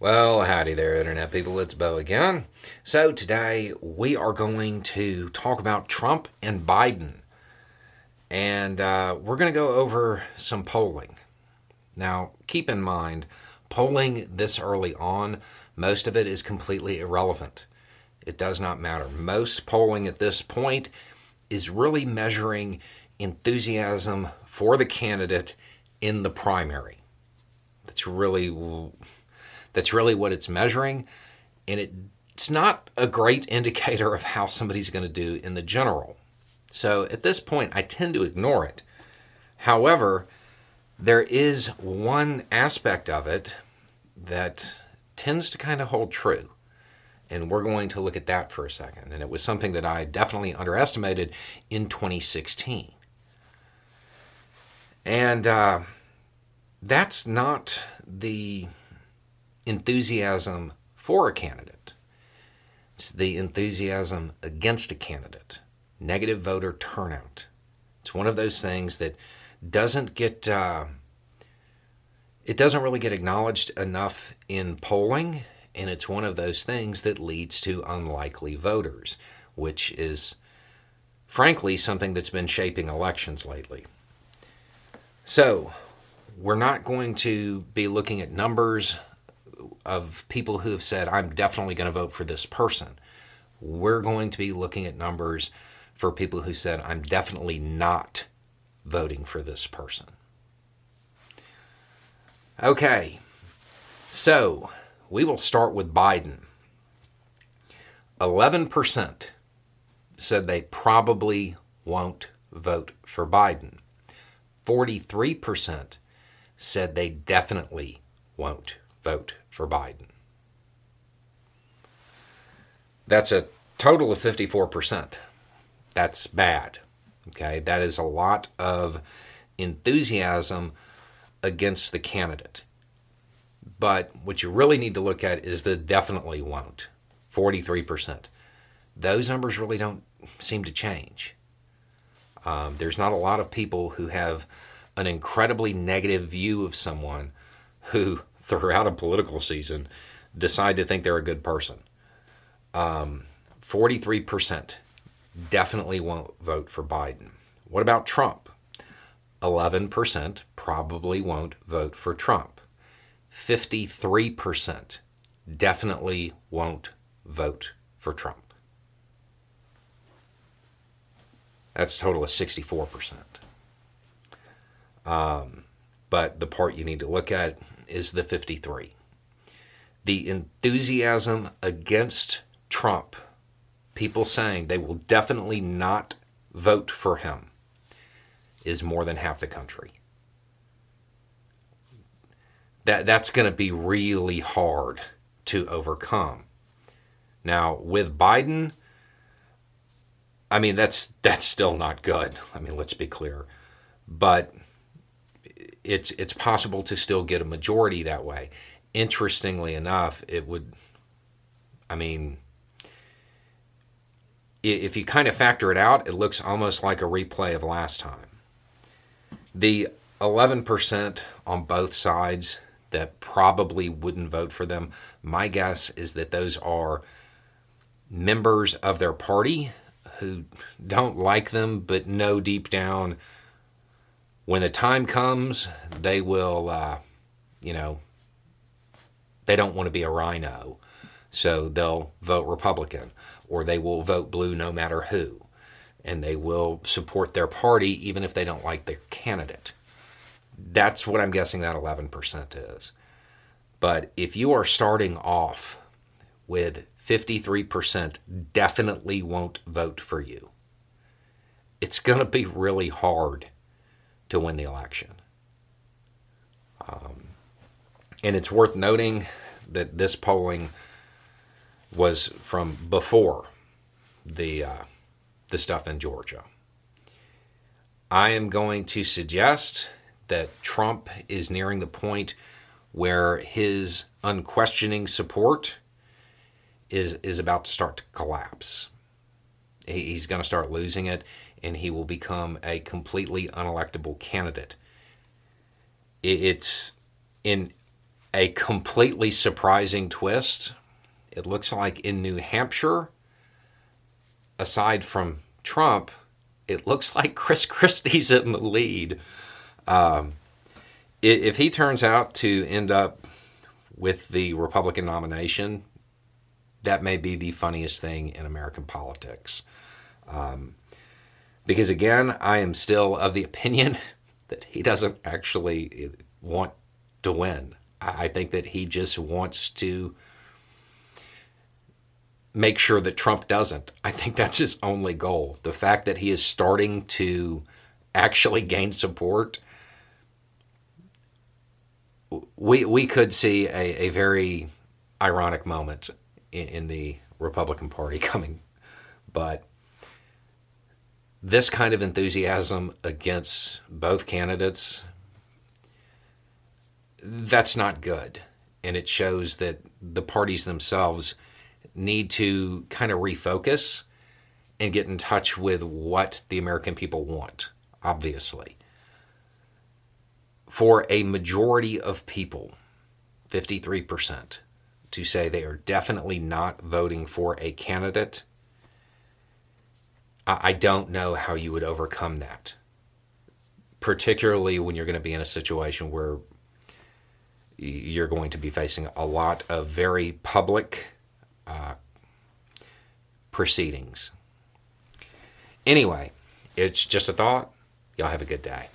Well, howdy there, Internet people. It's Beau again. So, today we are going to talk about Trump and Biden. And uh, we're going to go over some polling. Now, keep in mind, polling this early on, most of it is completely irrelevant. It does not matter. Most polling at this point is really measuring enthusiasm for the candidate in the primary. That's really that's really what it's measuring. And it, it's not a great indicator of how somebody's going to do in the general. So at this point, I tend to ignore it. However, there is one aspect of it that tends to kind of hold true. And we're going to look at that for a second. And it was something that I definitely underestimated in 2016. And uh, that's not the enthusiasm for a candidate, it's the enthusiasm against a candidate, negative voter turnout. It's one of those things that doesn't get. Uh, it doesn't really get acknowledged enough in polling, and it's one of those things that leads to unlikely voters, which is frankly something that's been shaping elections lately. So, we're not going to be looking at numbers of people who have said, I'm definitely going to vote for this person. We're going to be looking at numbers for people who said, I'm definitely not voting for this person. Okay, so we will start with Biden. 11% said they probably won't vote for Biden. 43% said they definitely won't vote for Biden. That's a total of 54%. That's bad. Okay, that is a lot of enthusiasm against the candidate. But what you really need to look at is the definitely won't 43%. Those numbers really don't seem to change. Um, there's not a lot of people who have an incredibly negative view of someone who throughout a political season decide to think they're a good person. Um, 43% definitely won't vote for Biden. What about Trump? 11% probably won't vote for Trump. 53% definitely won't vote for Trump. That's a total of 64%. Um, but the part you need to look at is the 53. The enthusiasm against Trump, people saying they will definitely not vote for him, is more than half the country. That, that's going to be really hard to overcome. Now, with Biden, I mean that's that's still not good. I mean, let's be clear. But it's it's possible to still get a majority that way. Interestingly enough, it would. I mean, if you kind of factor it out, it looks almost like a replay of last time. The 11% on both sides that probably wouldn't vote for them, my guess is that those are members of their party who don't like them but know deep down when the time comes, they will, uh, you know, they don't want to be a RINO. So they'll vote Republican or they will vote blue no matter who. And they will support their party even if they don't like their candidate. That's what I'm guessing that 11% is. But if you are starting off with 53% definitely won't vote for you, it's going to be really hard to win the election. Um, and it's worth noting that this polling was from before the uh, the stuff in Georgia. I am going to suggest that Trump is nearing the point where his unquestioning support is is about to start to collapse. He's going to start losing it, and he will become a completely unelectable candidate. It's in a completely surprising twist. It looks like in New Hampshire, aside from Trump, it looks like Chris Christie's in the lead. Um, if he turns out to end up with the Republican nomination, that may be the funniest thing in American politics. Um, because again, I am still of the opinion that he doesn't actually want to win. I think that he just wants to make sure that Trump doesn't. I think that's his only goal. The fact that he is starting to actually gain support, we we could see a, a very ironic moment in, in the Republican Party coming, but this kind of enthusiasm against both candidates that's not good and it shows that the parties themselves need to kind of refocus and get in touch with what the American people want, obviously. For a majority of people, 53%, to say they are definitely not voting for a candidate, I don't know how you would overcome that. Particularly when you're going to be in a situation where you're going to be facing a lot of very public uh, proceedings. Anyway, it's just a thought. Y'all have a good day.